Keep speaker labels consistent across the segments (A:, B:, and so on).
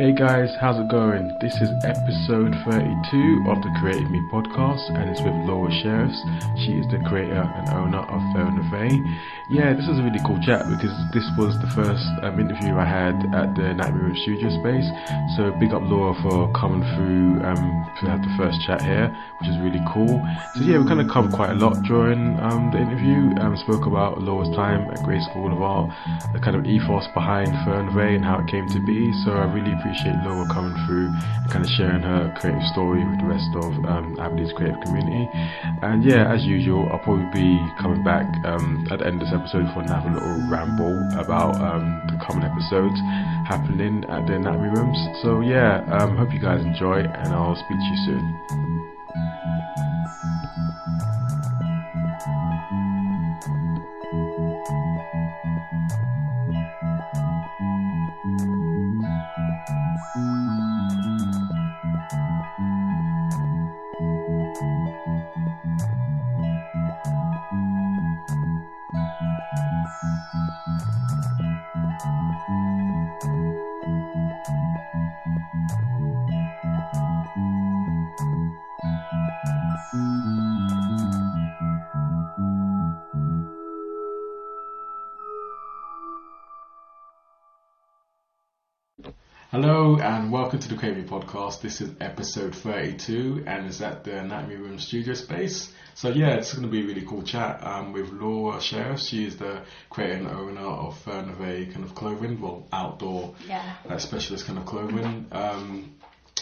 A: Hey guys, how's it going? This is episode 32 of the Creative Me podcast and it's with Laura Sheriffs. She is the creator and owner of Fair Neve. Yeah, this is a really cool chat because this was the first um, interview I had at the Anatomy Room studio space. So big up Laura for coming through um, to have the first chat here, which is really cool. So yeah, we kind of covered quite a lot during um, the interview. Um, spoke about Laura's time at Gray's School of Art, the kind of ethos behind Fair Neve and how it came to be. So I really appreciate appreciate Laura coming through and kind of sharing her creative story with the rest of um, Aberdeen's creative community. And yeah, as usual, I'll probably be coming back um, at the end of this episode for another little ramble about um, the coming episodes happening at the Anatomy Rooms. So yeah, um, hope you guys enjoy, and I'll speak to you soon. Thank you. Hello and welcome to the Creative Podcast. This is episode 32 and it's at the Anatomy Room studio space. So yeah, it's going to be a really cool chat um, with Laura Sheriff. She is the creator and owner of Fernave kind of clothing, well outdoor
B: yeah.
A: uh, specialist kind of clothing. Um,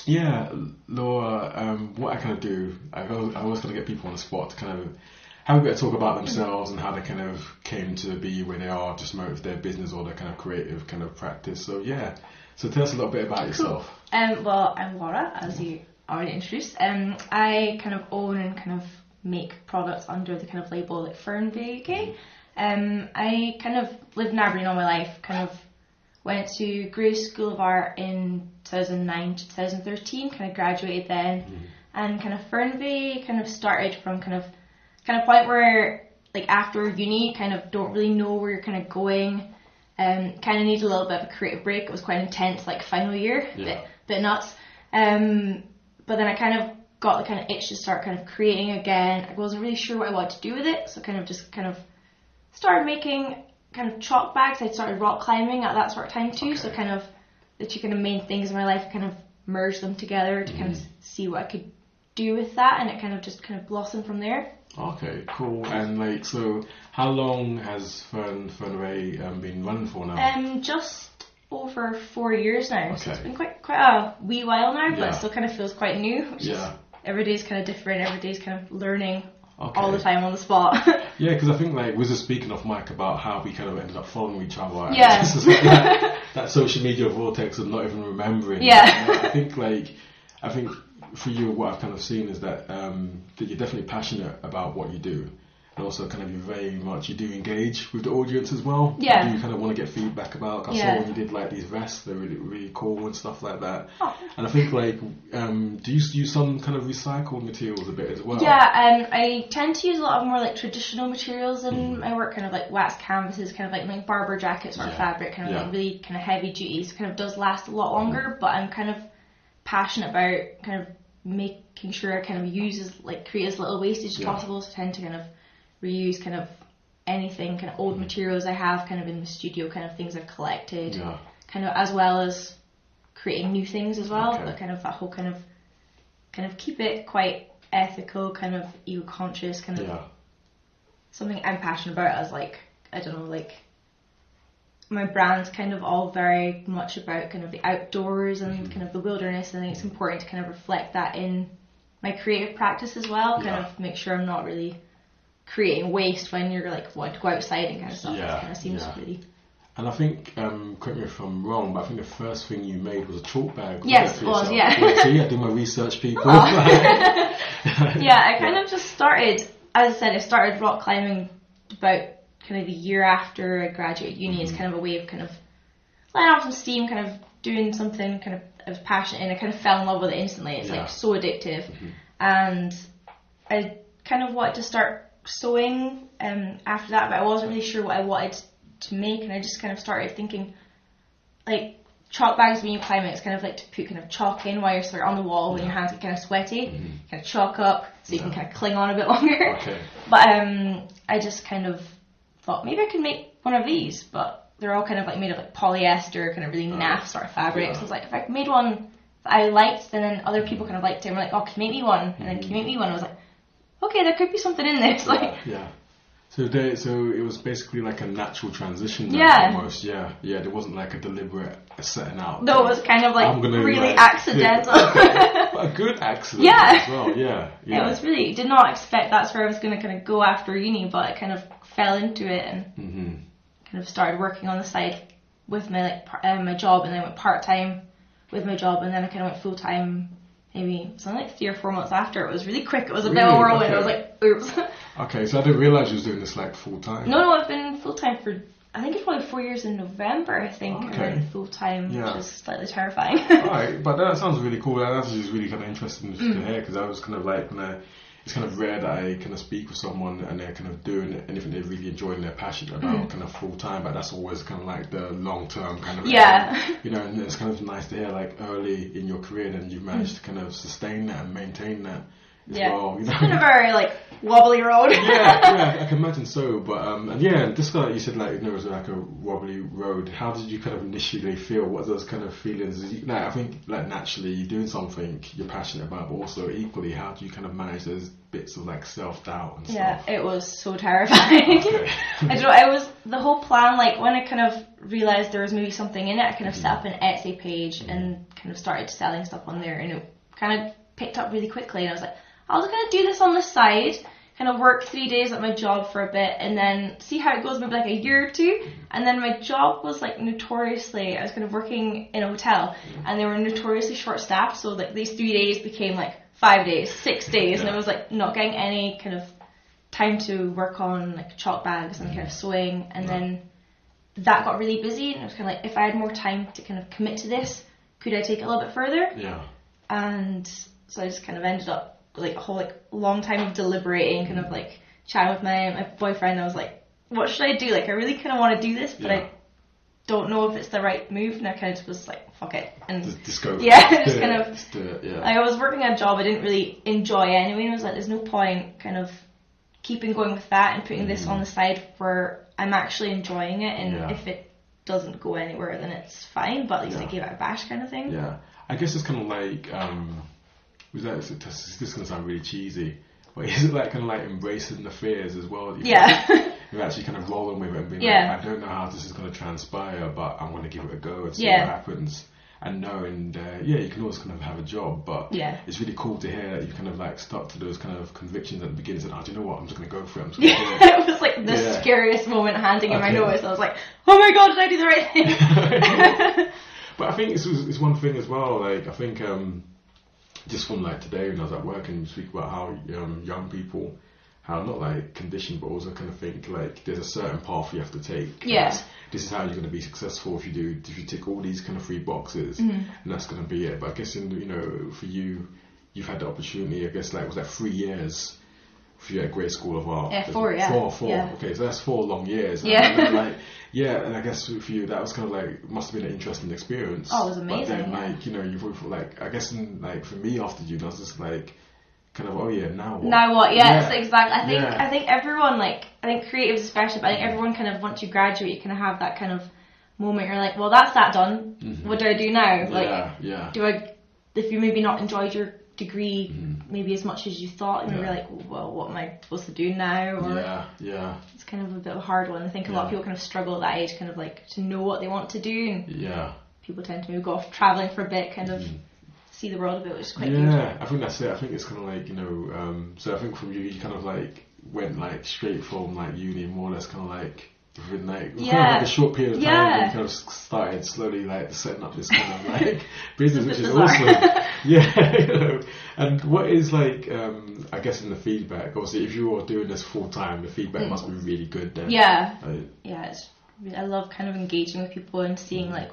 A: yeah, Laura, um, what I kind of do, I, I always kind of get people on the spot to kind of have a bit of talk about themselves and how they kind of came to be where they are, just with their business or their kind of creative kind of practice. So yeah, so tell us a little bit about yourself.
B: Um, well, I'm Laura, as you already introduced. Um, I kind of own and kind of make products under the kind of label like Fern UK. Um, I kind of lived in Aberdeen all my life. Kind of went to Gray's School of Art in 2009 to 2013. Kind of graduated then, and kind of Fernweh kind of started from kind of kind of point where like after uni, kind of don't really know where you're kind of going. Um, kind of need a little bit of a creative break. It was quite intense, like final year,
A: Yeah.
B: bit bit nuts. Um, but then I kind of got the kind of itch to start kind of creating again. I wasn't really sure what I wanted to do with it, so kind of just kind of started making kind of chalk bags. I started rock climbing at that sort of time too, so kind of the two kind of main things in my life, kind of merged them together to kind of see what I could do with that, and it kind of just kind of blossomed from there.
A: Okay, cool. And like, so how long has Fern Fern Ray um, been running for now?
B: Um, just over four years now, so it's
A: Okay.
B: been quite quite a wee while now, but
A: Yeah.
B: it still kind of feels quite new. Which is,
A: Yeah.
B: every day's kind of different. Every day's kind of learning
A: Okay.
B: all the time on the spot.
A: Yeah, because I think like we were just speaking off mic about how we kind of ended up following each other. and
B: Yeah.
A: it's just like that, that social media vortex of not even remembering.
B: Yeah.
A: And I think like I think for you, what I've kind of seen is that um, that you're definitely passionate about what you do. And also, kind of, you very much you do engage with the audience as well.
B: Yeah.
A: You kind of want to get feedback about. I
B: Yeah.
A: saw when you did like these vests; they're really, really cool and stuff like that.
B: Oh.
A: And I think like, um, do you use some kind of recycled materials a bit as well?
B: Yeah, um, I tend to use a lot of more like traditional materials in
A: Mm.
B: my work, kind of like wax canvases, kind of like like barber jackets or
A: Yeah.
B: fabric, kind of
A: Yeah.
B: like really kind of heavy duty. So kind of does last a lot longer, but I'm kind of passionate about kind of making sure I kind of use as like create as little wastage as
A: Yeah.
B: possible. So I tend to kind of reuse kind of anything, kind of old materials I have, kind of in the studio, kind of things I've collected,
A: Mm. Yeah.
B: kind of as well as creating new things as well.
A: Okay.
B: But kind of that whole kind of kind of keep it quite ethical, kind of ego conscious, kind of
A: Yeah.
B: something I'm passionate about as like I don't know, like my brand's kind of all very much about kind of the outdoors and
A: Mm-hmm.
B: kind of the wilderness. and I think it's important to kind of reflect that in my creative practice as well. Kind
A: Yeah.
B: of make sure I'm not really creating waste when you're like wanting to go outside and kind of stuff.
A: Yeah,
B: It kind of seems
A: yeah.
B: really
A: And I think, um, correct me if I'm wrong, but I think the first thing you made was a chalk bag.
B: Yes, it was,
A: yourself?
B: yeah.
A: so yeah, do my research, people.
B: yeah, I kind of just started, as I said, I started rock climbing about kind of a year after I graduated uni. It's kind of a way of kind of letting off some steam, kind of doing something kind of I was passionate in. I kind of fell in love with it instantly. It's
A: Yeah.
B: like so addictive, and I kind of wanted to start sewing um, after that, but I wasn't really sure what I wanted to make, and I just kind of started thinking, like chalk bags when you climb it, it's kind of like to put kind of chalk in while you're sort of on the wall when your hands get kind of sweaty, kind of chalk up so you can kind of cling on a bit longer.
A: Okay.
B: But um, I just kind of thought maybe I could make one of these, but they're all kind of like made of like polyester, kind of really oh. naff sort of fabrics.
A: yeah.
B: So I was like, if I made one that I liked, and then other people kind of liked it, and were like, oh, can you make me one? And then can you make me mm. one? I was like, okay, there could be something in this. Like,
A: Yeah. So they, so it was basically like a natural transition. then,
B: Yeah.
A: Almost. Yeah. Yeah. There wasn't like a deliberate setting out.
B: no, it was kind of like really
A: like-
B: accidental.
A: But a good accident.
B: Yeah.
A: As well. Yeah. Yeah.
B: It was really did not expect that's where I was going to kind of go after uni, but I kind of fell into it and
A: hmm
B: kind of started working on the side with my like um, my job, and then went part time with my job, and then I kind of went full time. Maybe something like three or four months after. It was really quick. It was a bit of a
A: Really?
B: whirlwind. I was like, oops.
A: Okay. So I didn't realize you was doing this like full time.
B: no, no, I've been full time for I think it's probably four years in November. I think
A: Okay.
B: and then full time,
A: Yeah.
B: which is slightly terrifying.
A: Alright, but that sounds really cool. That's just really kind of interesting
B: Mm.
A: to hear because I was kind of like, when I, it's kind of rare that I kind of speak with someone and they're kind of doing anything they're really enjoy and they're passionate about kind of full time, but that's always kind of like the long term kind of
B: Mm. Yeah.
A: aim. You know, and it's kind of nice to hear like early in your career and you've managed to kind of sustain that and maintain that
B: yeah,
A: well. You know?
B: it's been a very like wobbly road.
A: yeah, yeah, I can imagine so. But um, and yeah, just like you said, like you know, it was like a wobbly road. How did you kind of initially feel? What are those kind of feelings? You, like, I think like naturally you're doing something you're passionate about, but also equally, how do you kind of manage those bits of like self doubt and
B: Yeah,
A: stuff?
B: it was so terrifying.
A: Okay.
B: I don't know, I was, the whole plan, like, when I kind of realised there was maybe something in it, I kind of set up an Etsy page and kind of started selling stuff on there, and it kind of picked up really quickly, and I was like, I was gonna do this on the side, kind of work three days at my job for a bit, and then see how it goes, maybe like a year or two, and then my job was like notoriously, I was kind of working in a hotel, and they were notoriously short staffed, so like these three days became like five days, six days, and I was like not getting any kind of time to work on like chalk bags and kind of sewing and then that got really busy and it was kind of like if I had more time to kind of commit to this could I take it a little bit further?
A: Yeah,
B: and so I just kind of ended up like a whole like long time of deliberating kind of like chatting with my my boyfriend I was like what should I do like I really kind of want to do this but
A: Yeah.
B: I don't know if it's the right move and I kind of just was like fuck it and
A: just, just go.
B: Yeah, just kind of-
A: just do it, yeah.
B: like, I was working a job I didn't really enjoy anyway, and I was like, there's no point kind of keeping going with that and putting this on the side where I'm actually enjoying it, and
A: Yeah.
B: if it doesn't go anywhere, then it's fine, but at least I gave it a bash kind of thing.
A: Yeah, I guess it's kind of like um, was that this this is gonna sound really cheesy, but is it like kind of like embracing the fears as well? that you
B: Yeah.
A: You're actually kind of rolling with it and being
B: Yeah.
A: like, I don't know how this is going to transpire, but I'm going to give it a go and see
B: Yeah.
A: what happens. And knowing, uh, yeah, you can always kind of have a job, but
B: Yeah.
A: it's really cool to hear that you kind of like stuck to those kind of convictions at the beginning. And oh, do you know what? I'm just going to go for it. I'm just going to do it.
B: was like the
A: Yeah.
B: scariest moment handing in my notice. I was like, oh my god, did I do the right thing?
A: but I think it's, it's one thing as well. Like I think um, just from like today when I was at work and you speak about how um, young people, how not like conditioned, but also kind of think like there's a certain path you have to take.
B: Yeah.
A: This- is how you're going to be successful if you do if you tick all these kind of three boxes,
B: Mm-hmm.
A: and that's going to be it. But I guess in you know for you, you've had the opportunity. I guess like was that three years. For you at Great School of Art.
B: Yeah, four, yeah.
A: Four, four.
B: Yeah.
A: Okay, so that's four long years.
B: Yeah.
A: then, like, yeah, and I guess for you that was kind of like must have been an interesting experience.
B: Oh, it was
A: But
B: amazing,
A: then,
B: yeah.
A: like you know, you've for, like I guess in, like for me after you, I was just like kind of oh yeah now what?
B: Now what? Yeah,
A: Yeah.
B: exactly. I think
A: Yeah.
B: I think everyone like I think creatives especially, but I think mm-hmm. everyone kind of once you graduate, you kind of have that kind of moment. You're like, well, that's that done. Mm-hmm. What do I do now? Like,
A: yeah, yeah,
B: do I? If you maybe not enjoyed your degree maybe as much as you thought, and
A: Yeah.
B: you're like, well, what am I supposed to do now? Or
A: yeah, yeah,
B: it's kind of a bit of a hard one. I think a lot of people kind of struggle at that age, kind of like to know what they want to do, and
A: yeah.
B: people tend to go off traveling for a bit, kind of see the world a bit, which is quite.
A: Yeah, I think that's it. I think it's kind of like you know. Um, so I think from you, you kind of like went like straight from like uni, more or less, kind of like within like, kind of
B: Yeah.
A: like a short period of time.
B: Yeah.
A: You kind of started slowly like setting up this kind of like business, which is awesome. yeah, you know. And what is like, um, I guess in the feedback, obviously, if you are doing this full time, the feedback must be really good. Then.
B: Mm. Yeah,
A: Like,
B: yeah, it's I love kind of engaging with people and seeing like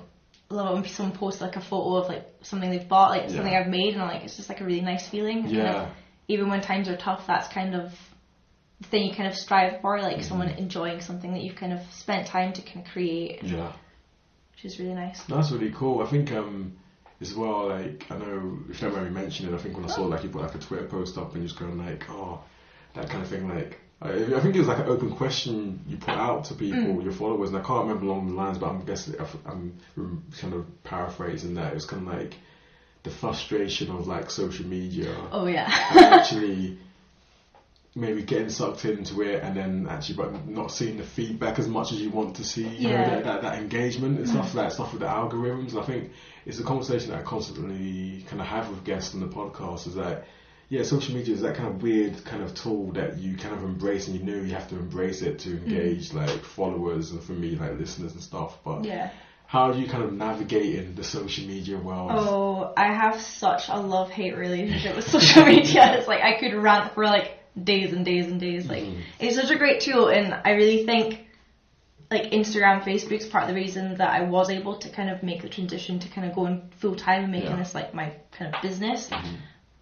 B: I love it when someone posts like a photo of like something they've bought, like something I've made, and like it's just like a really nice feeling.
A: Yeah,
B: of, even when times are tough, that's kind of the thing you kind of strive for, like someone
A: Mm-hmm.
B: enjoying something that you've kind of spent time to kind of create.
A: yeah.
B: which is really nice.
A: That's really cool. I think um as well like I know if you don't mind me mentioning it, I think when I saw like you put like a Twitter post up and you just going like oh that kind of thing like. I I think it was like an open question you put out to people,
B: Mm.
A: your followers, and I can't remember along the lines, but I'm guessing I'm kind of paraphrasing that. It was kind of like the frustration of like social media
B: Oh yeah.
A: actually maybe getting sucked into it and then actually but not seeing the feedback as much as you want to see you know that, that, that engagement and stuff mm. that stuff with the algorithms. I think it's a conversation that I constantly kind of have with guests on the podcast is that yeah social media is that kind of weird kind of tool that you kind of embrace and you know you have to embrace it to mm. engage like followers and for me like listeners and stuff. But
B: yeah.
A: how do you kind of navigate in the social media world?
B: Oh, I have such a love hate relationship with social media. It's like I could rant for like days and days and days. Like
A: Mhm.
B: it's such a great tool, and I really think like Instagram, Facebook's part of the reason that I was able to kind of make the transition to kind of going full time and making
A: Yeah.
B: this like my kind of business.
A: Mhm.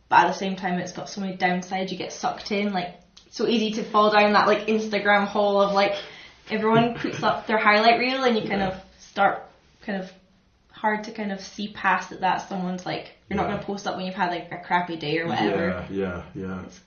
B: But at the same time, it's got so many downsides. You get sucked in, like so easy to fall down that like Instagram hole of like everyone puts up their highlight reel, and you kind
A: Yeah.
B: of start kind of hard to kind of see past that that someone's like you're not going to post up when you've had like a crappy day or whatever.
A: yeah yeah yeah
B: It's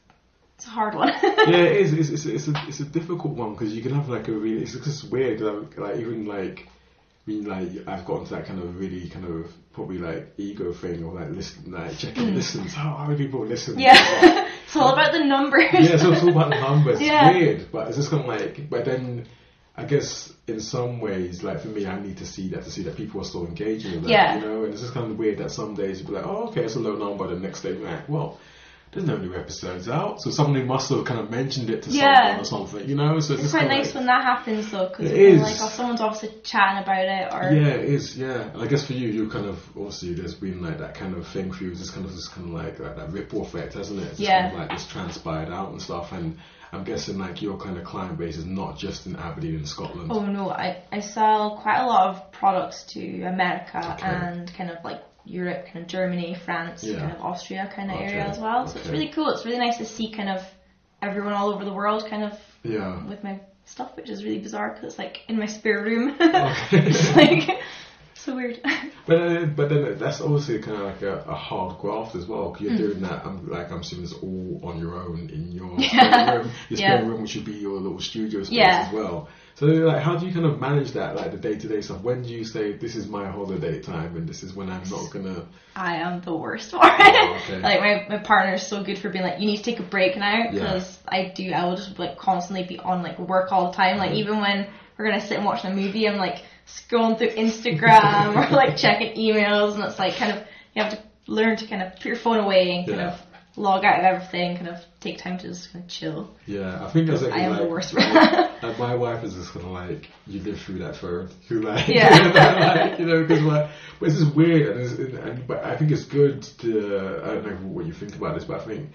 B: a hard one.
A: yeah, it is. It's, it's, it's, a, it's a difficult one because you can have like a really. It's just weird. I'm, like even like, I mean, like I've gotten to that kind of really kind of probably like ego thing or like listen, like checking listens. How how many people listen?
B: Mm. yeah, it's all about the numbers.
A: yeah, so it's all about the numbers.
B: Yeah.
A: It's weird, but it's just kind of like. But then, I guess in some ways, like for me, I need to see that to see that people are still engaging with that.
B: Yeah.
A: You know, and it's just kind of weird that some days you'll be like, oh, okay, it's a low number. The next day, you're like, well. There's no new episodes out, so somebody must have kind of mentioned it to
B: Yeah.
A: someone or something, you know. So it's,
B: It's quite nice
A: like,
B: when that happens though, because
A: It
B: you're
A: is.
B: like, oh, someone's obviously chatting about it, or
A: Yeah, it is. Yeah, and I guess for you, you kind of obviously there's been like that kind of thing for you. It's just kind of just kind of like, like that ripple effect, hasn't it? It's just
B: Yeah.
A: Kind of like this transpired out and stuff, and I'm guessing like your kind of client base is not just in Aberdeen and Scotland.
B: Oh no, I, I sell quite a lot of products to America
A: Okay.
B: and kind of like Europe, kind of Germany, France,
A: Yeah.
B: kind of Austria kind of
A: Okay,
B: area as well. So it's really cool. It's really nice to see kind of everyone all over the world kind of
A: Yeah.
B: with my stuff, which is really bizarre because it's like in my spare room.
A: Okay.
B: it's like so weird.
A: But uh, but then that's obviously kind of like a, a hard graft as well. 'cause you're
B: Mm.
A: doing that. I'm like I'm assuming it's all on your own in your
B: Yeah.
A: spare room. Your
B: Yeah.
A: spare room, which would be your little studio space
B: Yeah.
A: as well. So like, how do you kind of manage that, like the day to day stuff? When do you say this is my holiday time and this is when I'm not gonna?
B: I am the worst for it.
A: Oh, okay.
B: Like my, my partner is so good for being like, you need to take a break now
A: Yeah.
B: because I do. I will just like constantly be on like work all the time. Like
A: Mhm.
B: even when we're gonna sit and watch a movie, I'm like scrolling through Instagram or like checking emails, and it's like kind of you have to learn to kind of put your phone away and kind
A: Yeah.
B: of log out of everything, kind of take time to just kind of chill.
A: Yeah, I think that's like,
B: I am the worst for
A: like,
B: that.
A: like my wife is just kind of like you live through that first. Who like
B: Yeah.
A: like, you know because like, but it's just weird and, it's, and, and but I think it's good to I don't know what you think about this, but I think.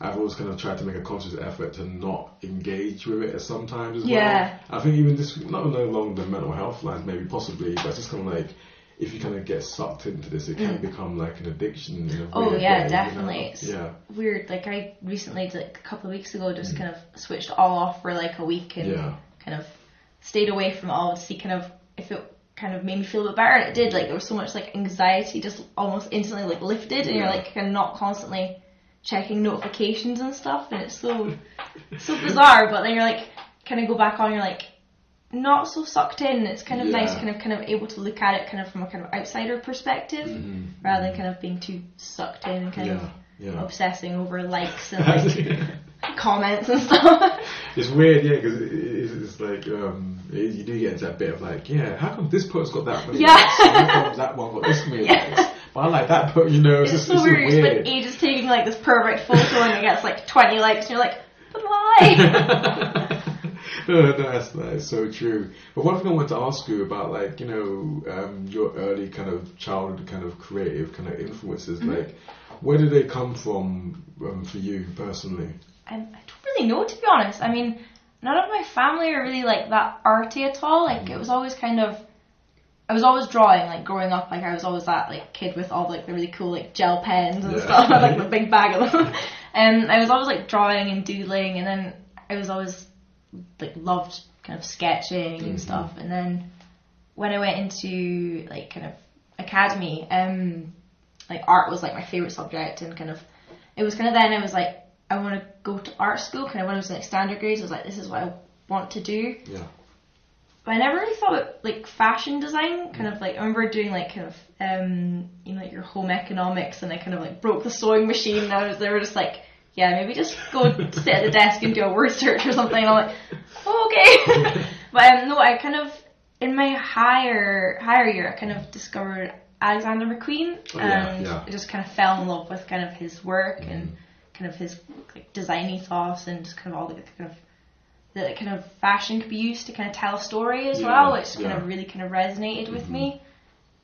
A: I've always kind of tried to make a conscious effort to not engage with it sometimes as
B: Yeah.
A: well. I think even this, not no along the mental health lines, maybe possibly, but it's just kind of like if you kind of get sucked into this, it can
B: Mm.
A: become like an addiction.
B: Oh, yeah,
A: way, you know?
B: definitely. It's-
A: Yeah,
B: Weird. Like I recently, like a couple of weeks ago, just kind of switched all off for like a week and
A: Mm. yeah.
B: kind of stayed away from all to see kind of if it kind of made me feel a bit better and it did like there was so much like anxiety just almost instantly like lifted and you're like kind of not constantly checking notifications and stuff and it's so so bizarre but then you're like kind of go back on you're like not so sucked in it's kind of nice kind of kind of able to look at it kind of from a kind of outsider perspective
A: Mhm.
B: rather than kind of being too sucked in and kind
A: Yeah,
B: of
A: yeah.
B: obsessing over likes and like comments and stuff
A: It's weird, yeah, because it, it's, it's like um, it, you do get into that bit of like, yeah, how come this post got that many
B: Yeah.
A: likes? How come that one got this many
B: Yeah.
A: likes? But I like that post, you know. It's,
B: It's so
A: it's
B: weird.
A: just
B: You
A: weird.
B: spend ages taking like this perfect photo and it gets like 20 likes and you're like, but why?
A: that's, that's so true. But one thing I wanted to ask you about, like, you know, um, your early kind of childhood kind of creative kind of influences,
B: Mm-hmm.
A: like, where did they come from um, for you personally?
B: I, I don't really know to be honest. I mean, none of my family are really like that arty at all. Like it was always kind of, I was always drawing. Like growing up, like I was always that like kid with all like the really cool like gel pens and
A: Yeah.
B: stuff, like the big bag of them. And I was always like drawing and doodling, and then I was always like loved kind of sketching
A: Mhm.
B: and stuff. And then when I went into like kind of academy, um, like art was like my favorite subject, and kind of it was kind of then I was like I want to go to art school. Kind of when I was in like standard grades, I was like this is what I want to do.
A: Yeah.
B: But I never really thought about like fashion design. Kind of like I remember doing like kind of um you know like your home economics, and I kind of like broke the sewing machine. And I was they were just like yeah maybe just go sit at the desk and do a word search or something. And I'm like oh, okay. but um, no, I kind of in my higher higher year I kind of discovered Alexander McQueen
A: Oh, yeah,
B: and
A: yeah.
B: I just kind of fell in love with kind of his work
A: Mm-hmm.
B: and kind of his like design ethos and just kind of all the kind of that kind of fashion could be used to kind of tell a story as
A: Yeah,
B: well, which kind.
A: Mm-hmm.
B: of really kind of resonated with me.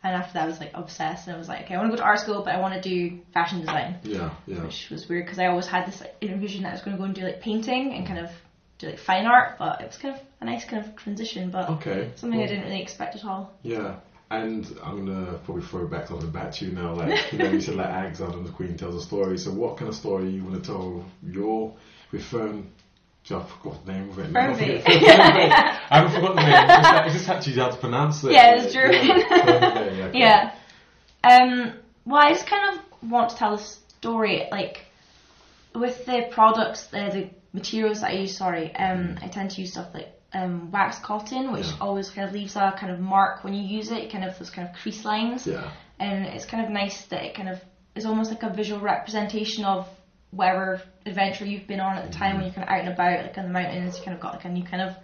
B: And after that, I was like obsessed, and I was like, okay, I want to go to art school, but I want to do fashion design,
A: Yeah. Yeah.
B: which was weird because I always had this like, envision that I was going to go and do like painting and kind of do like fine art, but it was kind of a nice kind of transition, but
A: Okay.
B: something I didn't really expect at all.
A: Yeah. And I'm gonna probably throw back something back to you now. Like you know, you said like Alexander and the Queen tells a story. So what kind of story you want to tell your with Fern? I forgot the name of it.
B: Fernweh.
A: I haven't forgotten the name. It's just, it's just actually how to pronounce it.
B: Yeah, it's German.
A: Okay.
B: Yeah. Um, well, I just kind of want to tell a story, like, with the products, the, the materials that I use, sorry, um, I tend to use stuff like um, wax cotton, which
A: Yeah.
B: always kind of leaves a kind of mark when you use it, kind of those kind of crease lines.
A: Yeah.
B: And it's kind of nice that it kind of is almost like a visual representation of whatever adventure you've been on at the time when you're kind of out and about, like in the mountains, you kind of got like a new kind of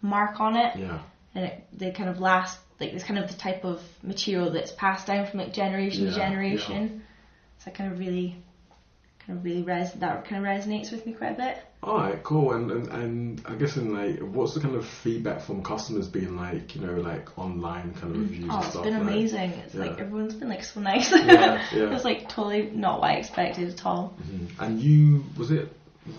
B: mark on it
A: Yeah.
B: and it, they kind of last like it's kind of the type of material that's passed down from like generation to
A: Yeah,
B: generation. So I kind of really, kind of really res that kind of resonates with me quite a bit.
A: All right, cool. And, and and I guess in like, what's the kind of feedback from customers being like? You know, like online kind of reviews and stuff.
B: Oh,
A: and
B: it's
A: stuff.
B: been
A: like-
B: amazing. It's like everyone's been like so nice.
A: Yeah, yeah.
B: it's like totally not what I expected at all.
A: Mhm. And you was it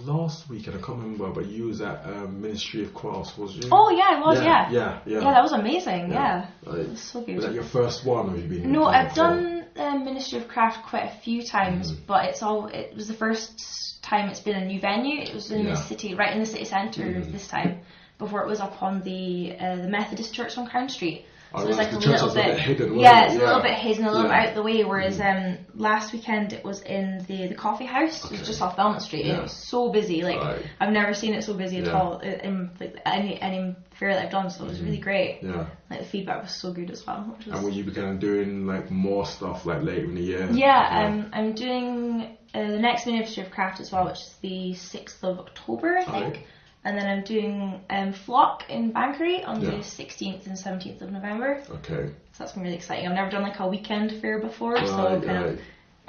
A: last weekend? I can't remember, but you was at um, Ministry of Crafts, was you?
B: Oh yeah, I was yeah.
A: yeah, yeah.
B: Yeah, that was amazing. Yeah,
A: Like,
B: it was so good.
A: was that your first one, or have you been?
B: No, I've
A: of
B: done um, Ministry of Craft quite a few times,
A: Mm-hmm.
B: but it's all it was the first time it's been a new venue. It was in
A: Yeah.
B: the city, right in the city centre
A: Mhm.
B: this time. Before it was up on the uh, the Methodist Church on Crown Street. So it was like a little
A: was a
B: bit,
A: bit hidden,
B: yeah, it's a little bit hidden, a little
A: Yeah.
B: bit out of the way. Whereas um, last weekend it was in the the coffee house, it was just off Belmont Street, and
A: Yeah.
B: it was so busy. Like
A: Right.
B: I've never seen it so busy at all in, in like any any fair that I've done. So it was really great.
A: Yeah.
B: Like the feedback was so good as well. Which was
A: And will you be kind of doing like more stuff like later in the year?
B: yeah, um, I'm doing uh, the next Ministry of Craft as well, which is the 6th of October, I think.
A: Right.
B: And then I'm doing um, Flock in Banchory on
A: Yeah.
B: the 16th and 17th of November.
A: Okay.
B: So that's been really exciting. I've never done like a weekend fair before, so I'm kind
A: right.
B: of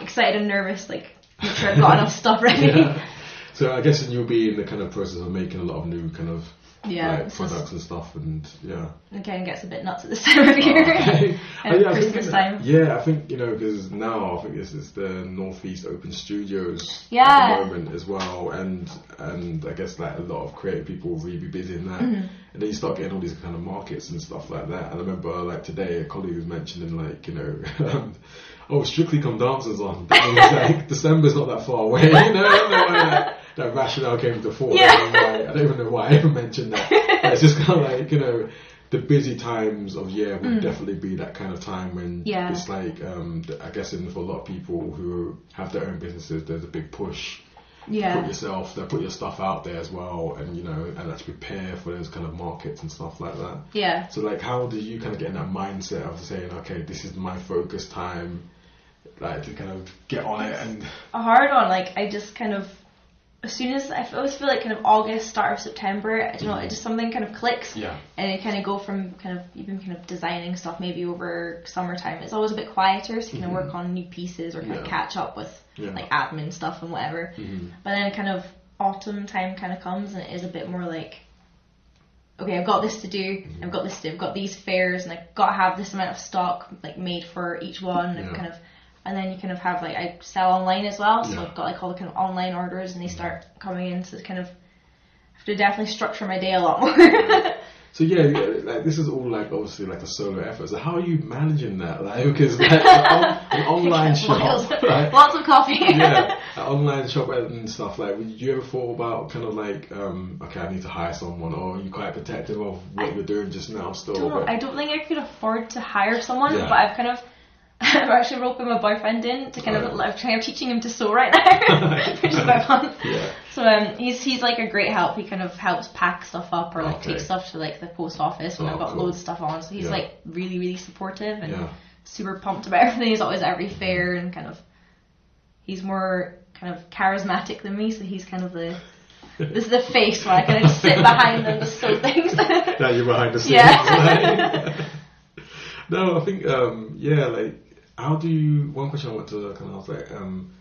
B: excited and nervous, like make sure I've got enough stuff ready.
A: Yeah. So I guess you'll be in the kind of process of making a lot of new kind of
B: Yeah,
A: like, products and stuff, and yeah.
B: Again, gets a bit nuts at this time of year.
A: Okay. Oh, yeah, I think
B: Christmas
A: that-
B: time.
A: Yeah, I think you know because now I think this is the Northeast Open Studios
B: Yeah.
A: at the moment as well, and and I guess like a lot of creative people will really be busy in that,
B: Mm-hmm.
A: and then you start getting all these kind of markets and stuff like that. And I remember like today a colleague was mentioning like you know. Oh, Strictly Come Dancing's on. Like December's not that far away. You know, I don't know why that, rationale came to fore.
B: Yeah.
A: I, don't why- I don't even know why I even mentioned that. But it's just kind of like you know, the busy times of year would definitely be that kind of time when
B: Mm. Yeah.
A: it's like um, I guess in for a lot of people who have their own businesses, there's a big push.
B: Yeah.
A: Put yourself, put your stuff out there as well, and you know, and actually prepare for those kind of markets and stuff like that.
B: Yeah.
A: So like, how do you kind of get in that mindset of saying, okay, this is my focus time, like to kind of get on it and
B: a hard one. Like I just kind of, as soon as I always feel like kind of August, start of September, I don't know, it just something kind of clicks,
A: yeah,
B: and you kind of go from kind of you've kind of designing stuff maybe over summertime. It's always a bit quieter, so you can work on new pieces or kind of catch up with
A: Yeah.
B: like admin stuff and whatever.
A: Mhm.
B: But then kind of autumn time kind of comes, and it is a bit more like. Okay, I've got this to do. I've got this to do. I've got these fairs, and I've got to have this amount of stock like made for each one. And
A: Yeah.
B: kind of, and then you kind of have like I sell online as well, so
A: Yeah.
B: I've got like all the kind of online orders, and they start coming in. So it's kind of I have to definitely structure my day a lot more.
A: So yeah, like this is all like obviously like a solo effort. So how are you managing that? Like because like, an, an online shop,
B: Lots,
A: like,
B: lots of coffee.
A: yeah. uh, online shop and stuff, like, did you ever thought about kind of like, um, okay, I need to hire someone, or are you quite protective of what
B: I
A: you're doing just now still?
B: don't, I don't think I could afford to hire someone,
A: Yeah.
B: but I've kind of I'm actually roping my boyfriend in to kind of
A: Right.
B: I'm teaching him to sew right now, which is quite fun.
A: Yeah.
B: So um, he's he's like a great help. He kind of helps pack stuff up or like
A: Okay.
B: take stuff to like the post office when
A: Oh,
B: I've got
A: cool.
B: loads of stuff on. So he's
A: Yeah.
B: like really really supportive and
A: Yeah.
B: super pumped about everything. He's always every fair and kind of he's more kind of charismatic than me. So he's kind of the this is the face where I kind of just sit behind them to sew things.
A: now you're behind the scenes.
B: Yeah.
A: no, I think um, yeah, like how do you? One question I want to kind of ask, like, um,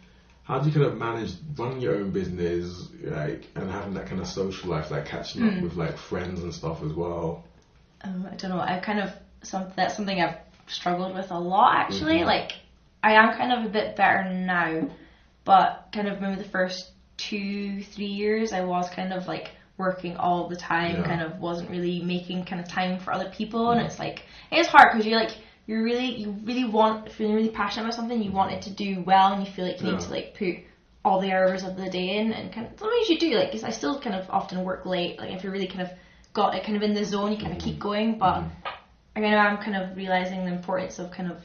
A: how do you kind of manage running your own business, like, and having that kind of social life, like catching up
B: Hmm.
A: with like friends and stuff as well?
B: um, I don't know. I kind of some that's something I've struggled with a lot actually.
A: Mhm.
B: Like I am kind of a bit better now, but kind of maybe the first two three years I was kind of like working all the time.
A: Yeah.
B: Kind of wasn't really making kind of time for other people, and
A: Mhm.
B: it's like it is hard because you like you really you really want if you're really passionate about something, you want it to do well, and you feel like you need to like put all the hours of the day in, and kind of sometimes you do like 'cause I still kind of often work late. Like if you're really kind of got it kind of in the zone, you kind of keep going, but.
A: Mhm.
B: I of am kind of realizing the importance of kind of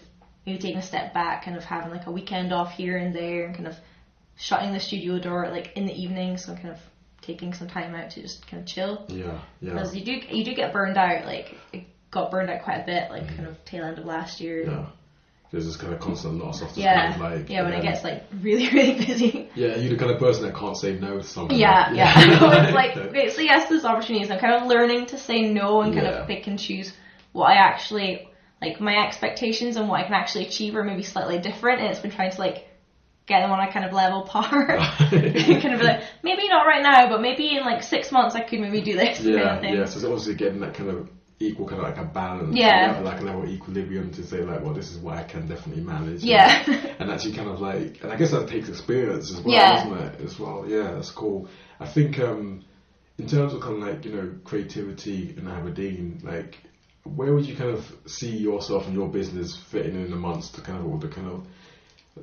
B: maybe taking a step back, kind of having like a weekend off here and there, and kind of shutting the studio door like in the evening, so kind of taking some time out to just kind of chill.
A: Yeah, yeah,
B: Because you do you do get burned out. Like it got burned out quite a bit, like mm. kind of tail end of last year.
A: yeah. There's this kind of constant loss of
B: Yeah,
A: kind of like
B: yeah, when it gets like really, really busy.
A: yeah, you're the kind of person that can't say no to something.
B: Yeah, yeah. I know, it's like, okay, so yes, there's opportunities. I'm kind of learning to say no and kind
A: Yeah.
B: of pick and choose what I actually, like, my expectations and what I can actually achieve are maybe slightly different, and it's been trying to, like, get them on a kind of level par. kind of be like, maybe not right now, but maybe in, like, six months I could maybe do this kind
A: Yeah,
B: of thing.
A: yeah. So it's obviously getting that kind of equal, kind of like a balance.
B: Yeah.
A: level- Like a level of equilibrium to say like, well, this is what I can definitely manage.
B: Yeah.
A: And actually kind of like, and I guess that takes experience as well,
B: Yeah.
A: doesn't it? As well. Yeah, that's cool. I think um, in terms of kind of like you know creativity in Aberdeen, like where would you kind of see yourself and your business fitting in amongst the kind of all the kind of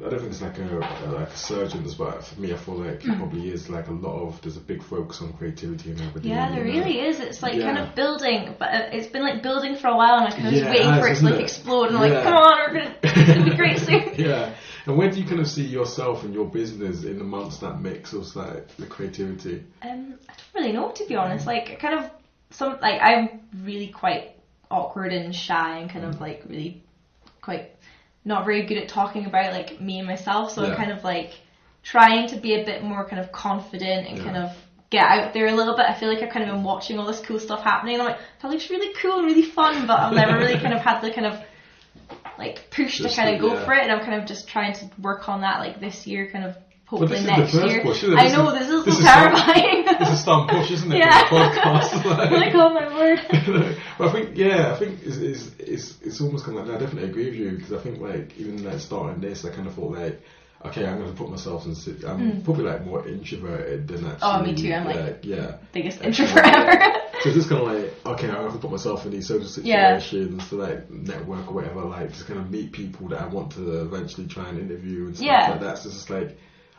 A: I don't think it's like a, a like a surgeons, but for me, I feel like it probably is like a lot of. There's a big focus on creativity and everything.
B: Yeah, there
A: you know?
B: really is. It's like kind of building, but uh, it's been like building for a while, and I'm kind of
A: Yeah,
B: just
A: it
B: waiting
A: has,
B: for it to like
A: it?
B: explode, and
A: Yeah.
B: like, come on, we're gonna, it's gonna be great soon.
A: yeah. And where do you kind of see yourself and your business in amongst that mix of like the creativity?
B: Um, I don't really know to be honest. Like, kind of some like I'm really quite awkward and shy and kind of like really quite not very good at talking about like me and myself. So
A: Yeah.
B: I'm kind of like trying to be a bit more kind of confident and
A: Yeah.
B: kind of get out there a little bit. I feel like I've kind of been watching all this cool stuff happening. And I'm like, that looks really cool and really fun, but I've never really kind of had the kind of like push
A: Just
B: to kind of go
A: yeah.
B: for it. And I'm kind of just trying to work on that like this year, kind of hopefully
A: this is
B: next
A: the first
B: year.
A: push?
B: I
A: This
B: know
A: is-
B: this is
A: this
B: so
A: is some-
B: terrifying.
A: It's a stump push, isn't it?
B: Yeah.
A: For the podcast.
B: oh my word.
A: but I think yeah, I think it's it's it's, it's almost kind of like I definitely agree with you because I think like even like starting this, I kind of thought like. Okay, I'm going to put myself in. I'm probably like more introverted than actually.
B: Mm. Oh, me too, I'm, like,
A: like, yeah.
B: Biggest introvert ever.
A: So it's just kind of like, okay, I have to put myself in these social
B: Yeah.
A: situations to like network or whatever, like just kind of meet people that I want to eventually try and interview and stuff
B: Yeah.
A: like that. So it's just like,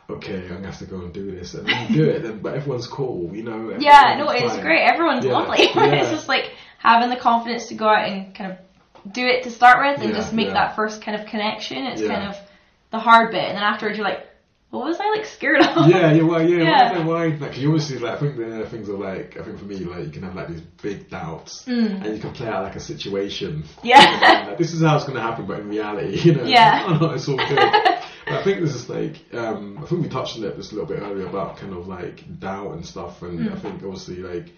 A: okay, I'm gonna have to go and do this, and then you do it, then, but everyone's cool, you know.
B: yeah,
A: everyone's
B: no, it's
A: fine.
B: great. Everyone's
A: Yeah,
B: lovely.
A: yeah.
B: it's just like having the confidence to go out and kind of do it to start with and
A: Yeah,
B: just make
A: yeah.
B: that first kind of connection. It's
A: Yeah.
B: kind of the hard bit, and then afterwards you're like, what was I like scared of?
A: Yeah, yeah, well, yeah,
B: Yeah.
A: yeah. Why, why? Like, you obviously, like, I think the things are like, I think for me, like, you can have like these big doubts,
B: Mm.
A: and you can play out like a situation.
B: Yeah.
A: like, this is how it's going to happen, but in reality, you know,
B: Yeah.
A: oh, no, it's all good. I think this is like, um, I think we touched on it just a little bit earlier about kind of like doubt and stuff, and
B: Mm.
A: I think obviously like,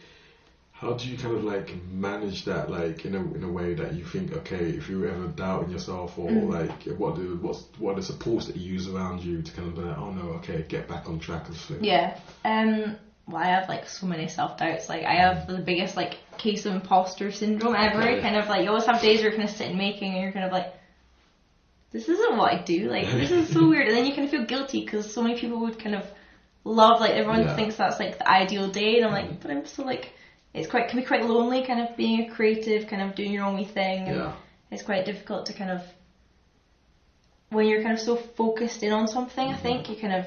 A: how do you kind of like manage that like in a in a way that you think okay if you ever doubt in yourself or
B: Mm.
A: like what do what's what are the supports that you use around you to kind of be like oh no okay get back on track and thing
B: Yeah. Um. Well, I have like so many self doubts. Like I have the biggest like case of imposter syndrome ever.
A: Okay.
B: Kind of like you always have days where you're kind of sitting making and you're kind of like, this isn't what I do. Like this is so weird. And then you kind of feel guilty because so many people would kind of love like everyone
A: Yeah.
B: thinks that's like the ideal day, and I'm like, but I'm still like, it's quite can be quite lonely. Kind of being a creative, kind of doing your own wee thing. And
A: yeah
B: it's quite difficult to kind of when you're kind of so focused in on something. I
A: Mm-hmm.
B: think you kind of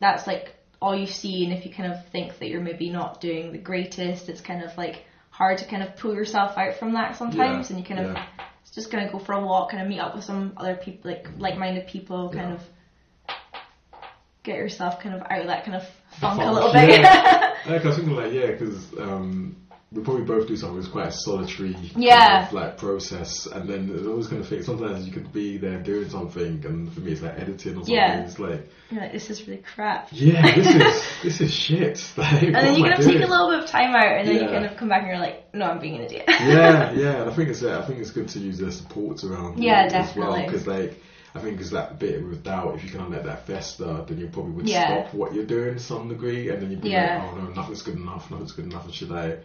B: that's like all you see, and if you kind of think that you're maybe not doing the greatest, it's kind of like hard to kind of pull yourself out from that sometimes,
A: Yeah,
B: and you kind of just gonna go for a walk, kind of meet up with some other people, like like-minded people, kind
A: Yeah.
B: of get yourself kind of out of that kind of funk a little bit.
A: Like I was thinking, like yeah, because um, we probably both do something that's quite a solitary kind
B: Yeah.
A: of, like process, and then it's always kind of think sometimes you could be there doing something, and for me it's like editing or something.
B: Yeah.
A: It's like
B: You're like, this is really crap.
A: yeah, this is this is shit. Like,
B: And then you
A: am I
B: kind of take a little bit of time out, and then you
A: Yeah.
B: kind of come back and you're like, no, I'm being an idiot.
A: yeah, yeah, and I think it's uh, I think it's good to use their supports around. you
B: Yeah,
A: as well,
B: definitely.
A: because like I think it's that bit with doubt. If you kind of let that fester, then you probably would
B: Yeah.
A: stop what you're doing to some degree, and then you'd be
B: Yeah.
A: like, oh no, nothing's good enough, nothing's good enough. Should I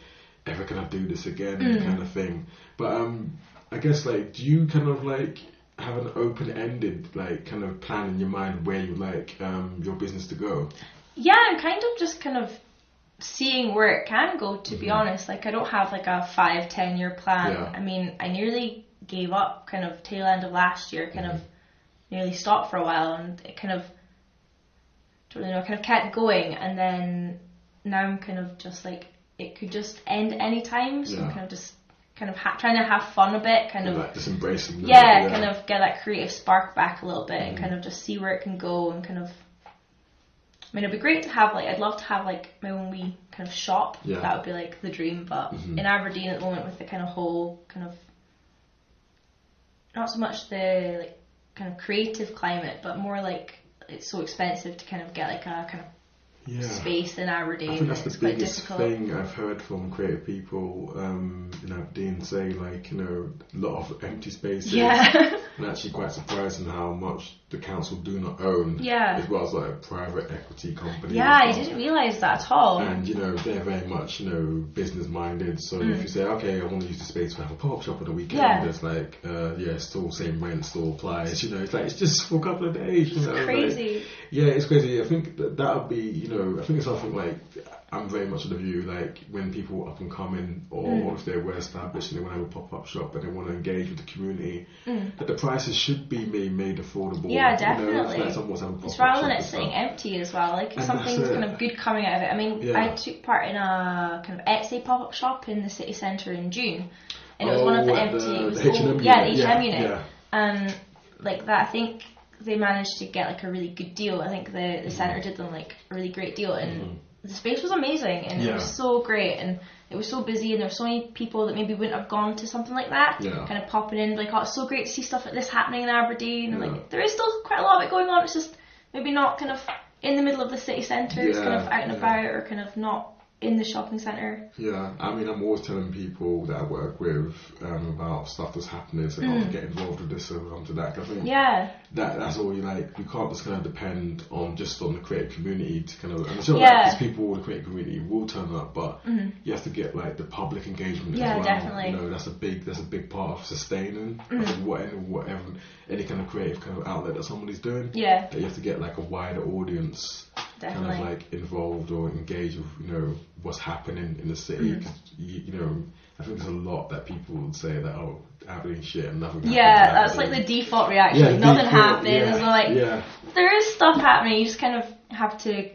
A: ever can I do this again?
B: Mm.
A: Kind of thing. But um, I guess like, do you kind of like have an open-ended like kind of plan in your mind where you like um your business to go?
B: Yeah, I'm kind of just kind of seeing where it can go. To be
A: Mhm.
B: honest, like I don't have like a five, ten year plan.
A: Yeah.
B: I mean, I nearly gave up kind of tail end of last year. Kind of nearly stopped for a while, and it kind of don't really know. Kind of kept going, and then now I'm kind of just like it could just end any time. So
A: Yeah.
B: kind of just kind of ha- trying to have fun a bit. Kind of
A: like just embracing. the-
B: yeah, kind of get that creative spark back a little bit and
A: Mhm.
B: kind of just see where it can go and kind of. I mean, it'd be great to have like I'd love to have like my own wee kind of shop.
A: Yeah.
B: That would be like the dream. But
A: Mhm.
B: in Aberdeen at the moment, with the kind of whole kind of not so much the like kind of creative climate, but more like it's so expensive to kind of get like a kind of
A: yeah.
B: space in Aberdeen.
A: I think that's the biggest thing I've heard from creative people um, in Aberdeen say, like, you know, a lot of empty spaces.
B: Yeah,
A: And actually quite surprising how much the council do not own.
B: Yeah.
A: As well as like a private equity companies.
B: yeah, I didn't realise that at all.
A: And you know they're very much you know business minded. So if you say okay, I want to use the space to have a pop shop on the weekend,
B: Mm. Yeah.
A: it's like uh, yeah, still same rent, still applies. You know, it's like it's just for a couple of days. You know, like-
B: Crazy.
A: yeah, it's crazy. I think that that would be, you know, I think it's something like I'm very much of the view like when people up and coming or
B: Mm.
A: if they're well established and they want to have a pop up shop and they want to engage with the community,
B: Mm.
A: that the prices should be made, made affordable.
B: Yeah,
A: You know, it's
B: definitely.
A: like someone's having a
B: It's
A: pop-up
B: rather than it sitting empty as well. Like
A: And
B: something's kind of good coming out of it. I mean,
A: Yeah.
B: I took part in a kind of Etsy pop up shop in the city centre in June, and it was
A: Oh,
B: one of the empty.
A: the-
B: it was
A: the H&M
B: yeah, the. H&M
A: Yeah,
B: unit,
A: yeah.
B: and like that. I think they managed to get like a really good deal. I think the
A: Mm-hmm.
B: the centre did them like a really great deal, and the space was amazing, and it was so great, and it was so busy, and there were so many people that maybe wouldn't have gone to something like that,
A: Yeah.
B: kind of popping in, like, oh, it's so great to see stuff like this happening in Aberdeen, and
A: Yeah.
B: like there is still quite a lot of it going on. It's just maybe not kind of in the middle of the city centre. it's kind of out and
A: yeah.
B: about, or kind of not in the shopping centre.
A: Yeah, I mean, I'm always telling people that I work with um, about stuff that's happening, so oh, get involved with this or come to that. I think
B: Mm. Yeah,
A: that that's all you like. We can't just kind of depend on just on the creative community to kind of. I'm sure
B: Yeah. Mm-hmm.
A: like, these people in the creative community will turn up, but you have to get like the public engagement
B: Yeah,
A: as well.
B: definitely. Mm-hmm.
A: You know, that's a big that's a big part of sustaining think whatever whatever any kind of creative kind of outlet that somebody's doing.
B: yeah,
A: That you have to get like a wider audience
B: definitely.
A: kind of like involved or engaged with you know what's happening in the city.
B: Mm-hmm.
A: 'Cause you, you know, I think there's a lot that people would say that oh, Aberdeen shit and nothing.
B: yeah, that's like the default reaction.
A: Yeah,
B: nothing
A: default,
B: happens.
A: yeah,
B: There's like
A: yeah,
B: there is stuff happening. You just kind of have to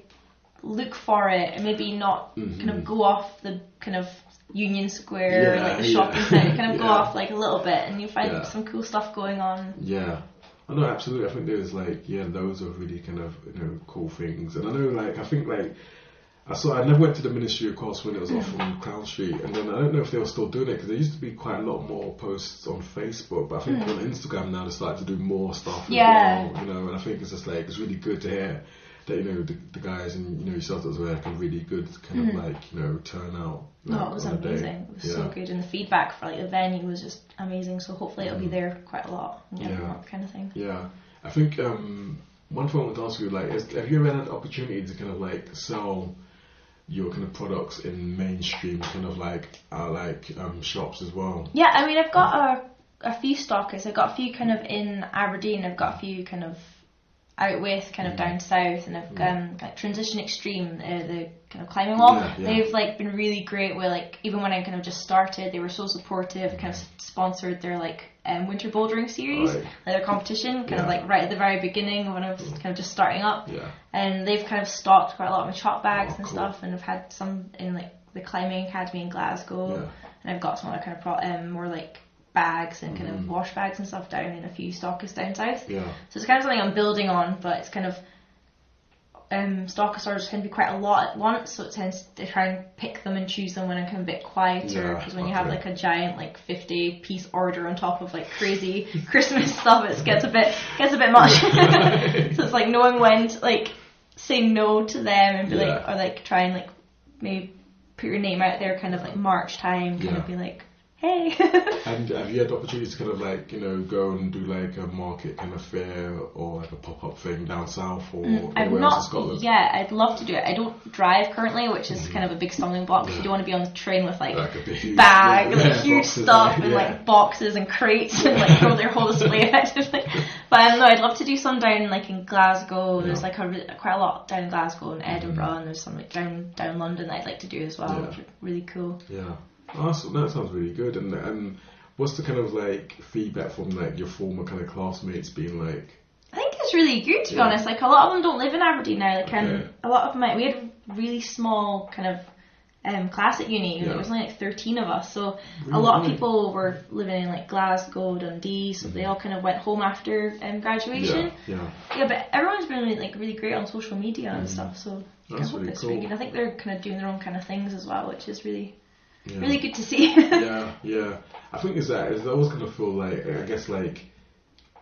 B: look for it and maybe not
A: Mhm.
B: kind of go off the kind of Union Square,
A: Yeah,
B: like the shopping centre. Kind of go off like a little bit, and you find some cool stuff going on.
A: yeah. I know absolutely. I think there's like yeah, loads of really kind of you know cool things, and I know like I think like. I saw. I never went to the Ministry of Course when it was off
B: Mm.
A: on Crown Street, and then I don't know if they were still doing it because there used to be quite a lot more posts on Facebook, but I think on Instagram now they started to do more stuff.
B: Mm. Yeah.
A: well, you know, and I think it's just like it's really good to hear that you know the, the guys and you know yourself as well like a really good kind of like you know turnout.
B: No,
A: like,
B: Mm. Oh, it was
A: on a day.
B: amazing. It was
A: yeah.
B: so good, and the feedback for like the venue was just amazing. So hopefully it'll be
A: Mm.
B: there quite a lot
A: Yeah.
B: kind of thing.
A: Yeah, I think um, one thing I want to ask you, like, is, have you ever had an opportunity to kind of like sell your kind of products in mainstream kind of like uh, like um, shops as well?
B: Yeah, I mean, I've got a, a few stockers. I've got a few kind of in Aberdeen. I've got a few kind of out with, kind of
A: Mm.
B: down south, and I've um, like Transition Extreme, uh, the kind of climbing wall.
A: Yeah.
B: They've like been really great with like even when I kind of just started, they were so supportive. Kind of sponsored their like um, winter bouldering series,
A: Right.
B: like their competition, kind of like right at the very beginning when I was kind of just starting up
A: Yeah.
B: and they've kind of stocked quite a lot of my chalk bags
A: Oh,
B: and
A: cool.
B: stuff, and I've had some in like the climbing academy in Glasgow,
A: Yeah.
B: and I've got some other kind of pro- um, more like bags and kind
A: Mhm.
B: of wash bags and stuff down in a few stockists down south.
A: Yeah.
B: So it's kind of something I'm building on, but it's kind of um, orders tend to be quite a lot at once, so it tends to try and pick them and choose them when I'm kind of a bit quieter.
A: Yeah,
B: Because when you have like a giant like 50 piece order on top of like crazy Christmas stuff, it gets a bit gets a bit much. so it's like knowing when to like say no to them and be like, or like try and like maybe put your name out there, kind of like March time, kind
A: Yeah.
B: of be like, hey.
A: And have you had opportunities to kind of like, you know, go and do like a market kind of fair or like a pop up thing down south or
B: Mm, I've
A: anywhere else in
B: not.
A: Scotland?
B: Yeah, I'd love to do it. I don't drive currently, which is
A: Mhm.
B: kind of a big stumbling block because
A: Yeah.
B: you don't want to be on the train with like
A: big
B: bag,
A: yeah,
B: like
A: yeah,
B: huge
A: boxes,
B: stuff, and like boxes and crates, and like throw their whole display effectively. But um, no, I'd love to do some down like in Glasgow. There's like a, quite a lot down in Glasgow and Edinburgh,
A: Mhm.
B: and there's some like down down London that I'd like to do as well, which are really cool.
A: Yeah. Oh, that's, that sounds really good. And and what's the kind of like feedback from like your former kind of classmates being like,
B: I think it's really good to be
A: Yeah.
B: honest. Like a lot of them don't live in Aberdeen now. Like um,
A: Okay.
B: a lot of my we had a really small kind of um, class at uni. and
A: Yeah.
B: There was only like thirteen of us, so a lot of people were living in like Glasgow, Dundee. So they
A: Mhm.
B: all kind of went home after um, graduation.
A: yeah, yeah,
B: Yeah, but everyone's been really, like really great on social media and
A: Mhm.
B: stuff. So I
A: That's
B: hope
A: really
B: it's
A: cool.
B: really good. I think they're kind of doing their own kind of things as well, which is really
A: yeah.
B: really good to see.
A: yeah, yeah. I think it's that. It's always gonna feel like I guess like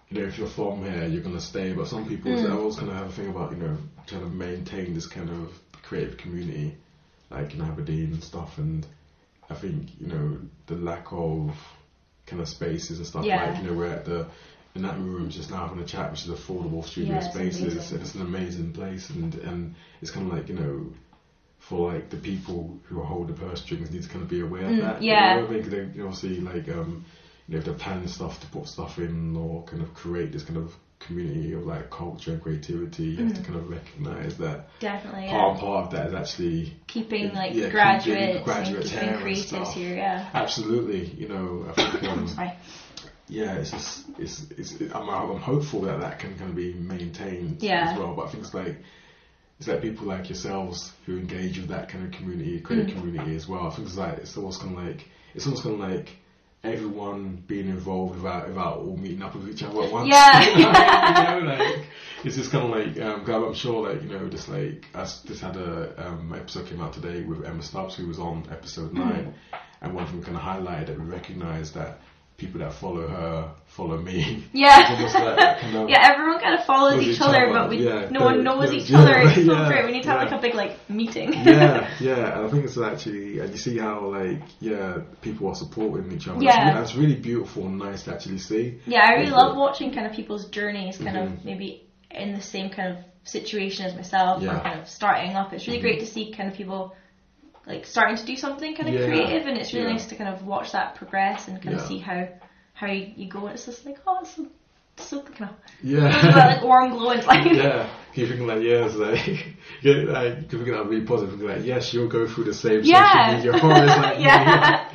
A: you know if you're from here you're gonna stay, but some people
B: Mm.
A: Always gonna have a thing about you know trying to maintain this kind of creative community like in Aberdeen and stuff, and I think you know the lack of kind of spaces and stuff
B: Yeah.
A: like you know we're at the in that room just now having a chat, which is affordable studio
B: Yeah,
A: spaces, and it's an amazing place, and and it's kind of like you know. For like the people who hold the purse strings need to kind of be aware
B: Mm,
A: of that.
B: yeah.
A: You know, maybe they you know, obviously like um, you know if they're planning stuff to put stuff in or kind of create this kind of community of like culture and creativity, you have to
B: Mm.
A: kind of recognise that
B: Definitely,
A: part
B: yeah.
A: and part of that is actually
B: Keeping like
A: Yeah,
B: graduates,
A: graduates
B: and
A: here
B: keeping
A: and
B: creatives here. Yeah.
A: absolutely you know I think um, yeah it's just it's, it's I'm, I'm hopeful that that can kind of be maintained
B: Yeah.
A: as well but I think it's like it's like people like yourselves who engage with that kind of community creative
B: Mm.
A: community as well I think it's like it's almost kind of like it's almost kind of like everyone being involved without without all meeting up with each other at once
B: Yeah.
A: you know like it's just kind of like um 'cause I'm sure like you know just like I just had a um, episode came out today with Emma Stubbs who was on episode
B: Mm-hmm.
A: nine and one of them kind of highlighted that we recognise that people that follow her follow me
B: Yeah.
A: like kind of
B: Yeah, everyone kind of follows each,
A: each
B: other,
A: other,
B: but we
A: yeah,
B: no one knows each
A: yeah,
B: other. It's so
A: yeah,
B: great. We need to have like a big like meeting.
A: yeah, yeah, and I think it's actually, and you see how like, yeah, people are supporting each other.
B: Yeah.
A: that's, really beautiful and nice to actually see.
B: Yeah, I really love watching kind of people's journeys, kind
A: Mhm.
B: of maybe in the same kind of situation as myself, or kind of starting up. It's really
A: Mhm.
B: great to see kind of people like starting to do something kind of
A: Yeah.
B: creative, and it's really
A: Yeah.
B: nice to kind of watch that progress and kind
A: Yeah.
B: of see how how you, go. And it's just like, oh, it's so, so kind of
A: Yeah.
B: that like warm glow and like
A: yeah, keep thinking like, yeah, it's like, yeah, like, keep thinking that really positive, thinking like, yes, you'll go through the same
B: Yeah.
A: social media horrors like
B: yeah.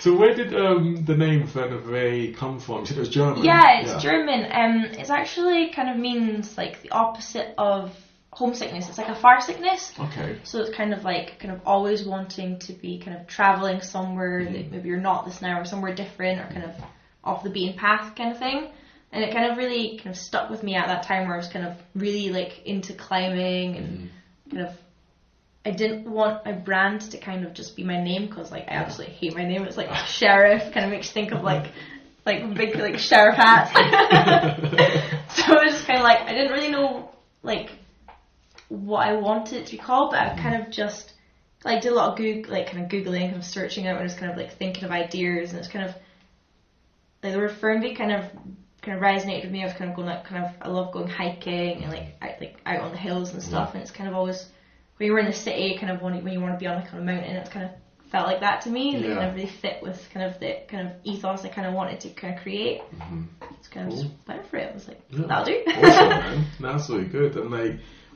A: so where did um, the name Fernweh come from? It was German.
B: Yeah, it's German. Um, it's actually kind of means like the opposite of homesickness. It's like a far sickness.
A: Okay.
B: So it's kind of like kind of always wanting to be kind of traveling somewhere
A: Mm-hmm.
B: that maybe you're not this now or somewhere different or kind of off the beaten path kind of thing. And it kind of really kind of stuck with me at that time where I was kind of really like into climbing and
A: Mm-hmm.
B: kind of I didn't want my brand to kind of just be my name because like I absolutely hate my name. It's like sheriff, kind of makes you think of like like big like sheriff hat. so it was just kind of like I didn't really know like what I wanted it to be called, but I kind of just like did a lot of Goog like kind of googling, kind of searching out, and just kind of like thinking of ideas, and it's kind of like the word Fernweh kind of kind of resonated with me. I was kind of going like kind of I love going hiking and like out, like out on the hills and stuff, and it's kind of always when you're in the city, kind of when you, when you want to be on like on a mountain, it's kind of felt like that to me. They
C: Yeah.
B: kind of really fit with kind of the kind of ethos I kind of wanted to kind of create.
C: Mhm.
B: Just kind of
C: Cool.
B: just went for it. I was like,
C: Yeah.
B: that'll do.
C: awesome, man. That's really good. And like,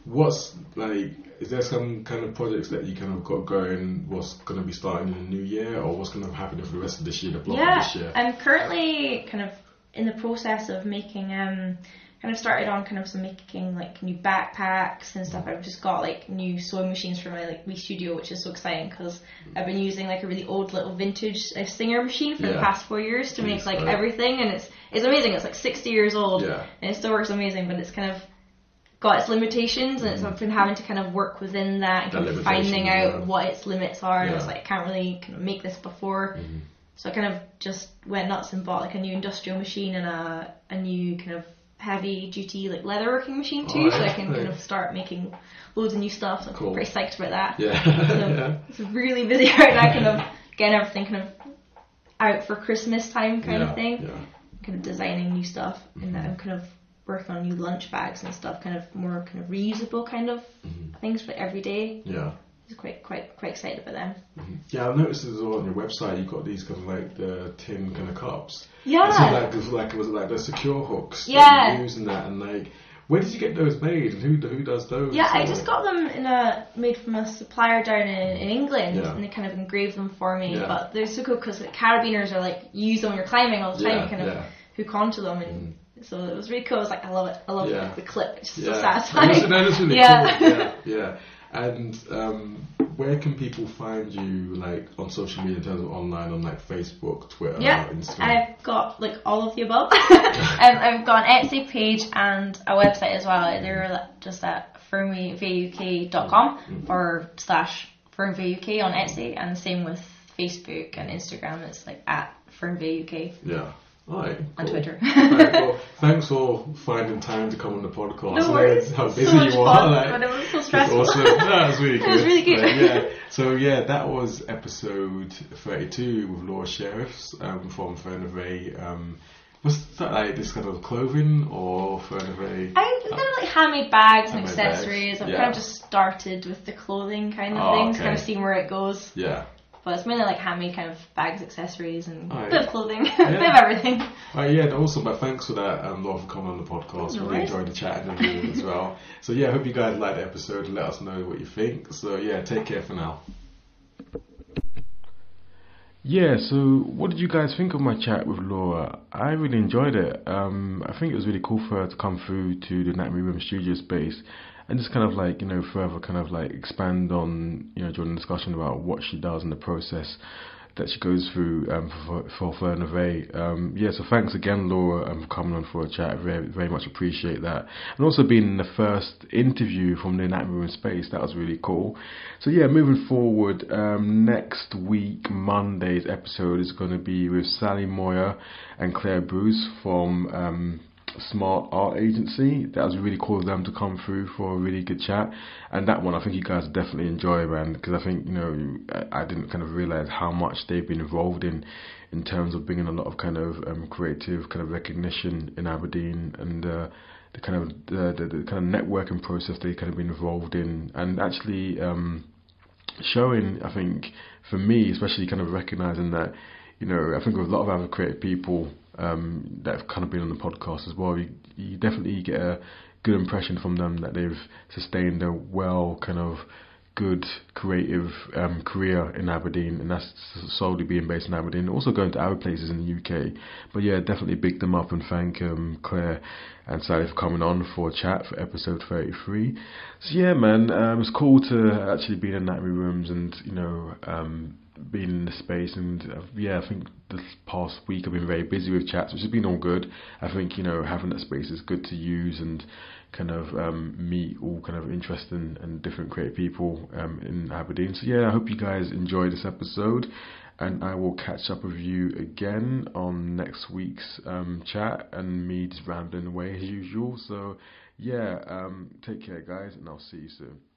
C: what's like, is there some kind of projects that you kind of got going? What's going to be starting in the new year, or what's going to happen for the rest of this year, the block
B: yeah,
C: of this year?
B: I'm currently kind of in the process of making um kind of started on kind of some making like new backpacks and stuff. I've just got like new sewing machines for my like wee studio, which is so exciting because I've been using like a really old little vintage uh, Singer machine for the past four years to
C: Jeez,
B: make like
C: right.
B: everything, and it's it's amazing. It's like 60 years old,
C: Yeah.
B: and it still works amazing, but it's kind of got its limitations, and it's I've been having to kind of work within that and
C: Mm-hmm.
B: Kind of finding out
C: yeah.
B: what its limits are. And I was like, I can't really kind of make this before.
C: Mhm.
B: So I kind of just went nuts and bought like a new industrial machine and a a new kind of heavy duty like leatherworking machine too,
C: Oh,
B: so I can kind of start making loads of new stuff. So I'm
C: Cool.
B: pretty psyched about that.
C: Yeah.
B: So
C: yeah.
B: it's really busy right now, kind of getting everything kind of out for Christmas time kind of thing. Kind of designing new stuff, and that I'm kind of working on new lunch bags and stuff, kind of more kind of reusable kind of
C: Mhm.
B: things for every day.
C: Yeah.
B: Just quite quite quite excited about them.
C: Yeah, I've noticed as well on your website you've got these kind of like the tin kind of cups.
B: Yeah.
C: Is it like, is it like was it like the secure hooks?
B: Yeah.
C: and that, and like, where did you get those made, and who who does those?
B: Yeah, I just got them in a made from a supplier down in, in England,
C: Yeah.
B: and they kind of engraved them for me.
C: Yeah.
B: But they're so cool because the carabiners are like you use them when you're climbing all the time.
C: Yeah,
B: you kind of hook onto them, and so it was really cool. I was like, I love it. I love
C: Yeah.
B: the, the clip. It's just
C: Yeah.
B: so satisfying.
C: is really
B: Yeah.
C: cool. Yeah, yeah. And um, where can people find you, like on social media, in terms of online, on like Facebook, Twitter,
B: Yeah,
C: Instagram?
B: I've got like all of the above. um, I've got an Etsy page and a website as well. They're just at fernwehuk.com
C: Mm-hmm.
B: or slash fernwehuk on Etsy, and the same with Facebook and Instagram. It's like at firmwayuk
C: Yeah. All right.
B: on. Twitter.
C: Right, well, thanks for finding time to come on the podcast.
B: No worries.
C: How
B: So
C: busy
B: much
C: you are.
B: fun,
C: like,
B: but it was so stressful.
C: awesome. That was really good.
B: It was really good.
C: Yeah. So yeah, that was episode 32 with Laura Sheriffs um, from Fernweh. Um, was that like this kind of clothing or Fernweh?
B: I kind of like handmade bags and
C: Handmade bags,
B: accessories. I've
C: yeah.
B: kind of just started with the clothing kind of
C: Oh,
B: things,
C: okay.
B: kind of seeing where it goes.
C: Yeah.
B: But it's mainly like handmade kind of bags, accessories, and
C: Oh,
B: a bit of clothing, a
C: Yeah.
B: bit of everything.
C: Uh, yeah, awesome. But thanks for that, um, Laura, for coming on the podcast.
B: No
C: really
B: worries.
C: enjoyed the chat and everything as well. So yeah, I hope you guys liked the episode let us know what you think. So yeah, take care for now.
A: Yeah, so what did you guys think of my chat with Laura? I really enjoyed it. Um, I think it was really cool for her to come through to the Anatomy Room studio space and just kind of like, you know, further kind of like expand on, you know, during the discussion about what she does in the process that she goes through um, for, for Fernweh. Um, yeah, so thanks again, Laura, um, for coming on for a chat. Very, very much appreciate that. And also being the first interview from the Anatomy Room space, that was really cool. So yeah, moving forward, um, next week, Monday's episode is going to be with Sally Moyer and Claire Bruce from um, Smart Art Agency. That was really cool of them to come through for a really good chat. And that one, I think you guys definitely enjoy, man, because I think you know I, didn't kind of realize how much they've been involved in, in terms of bringing a lot of kind of um, creative kind of recognition in Aberdeen and. Uh, the kind of the, the, the kind of networking process they kind of been involved in, and actually um, showing, I think, for me, especially kind of recognizing that, you know, I think with a lot of other creative people um, that have kind of been on the podcast as well, you, you definitely get a good impression from them that they've sustained a well kind of good creative um, career in Aberdeen, and that's solely being based in Aberdeen. Also going to other places in the UK, but yeah, definitely big them up and thank um, Claire and Sally for coming on for a chat for episode 33. So yeah, man, um, it's cool to actually be in anatomy rooms and you know being in the space. And uh, yeah, I think this past week I've been very busy with chats, which has been all good. I think you know having that space is good to use and kind of um, meet all kind of interesting and different creative people um, in Aberdeen. So yeah, I hope you guys enjoy this episode, and I will catch up with you again on next week's um, chat and me just rambling away as usual. So yeah, um, take care, guys, and I'll see you soon.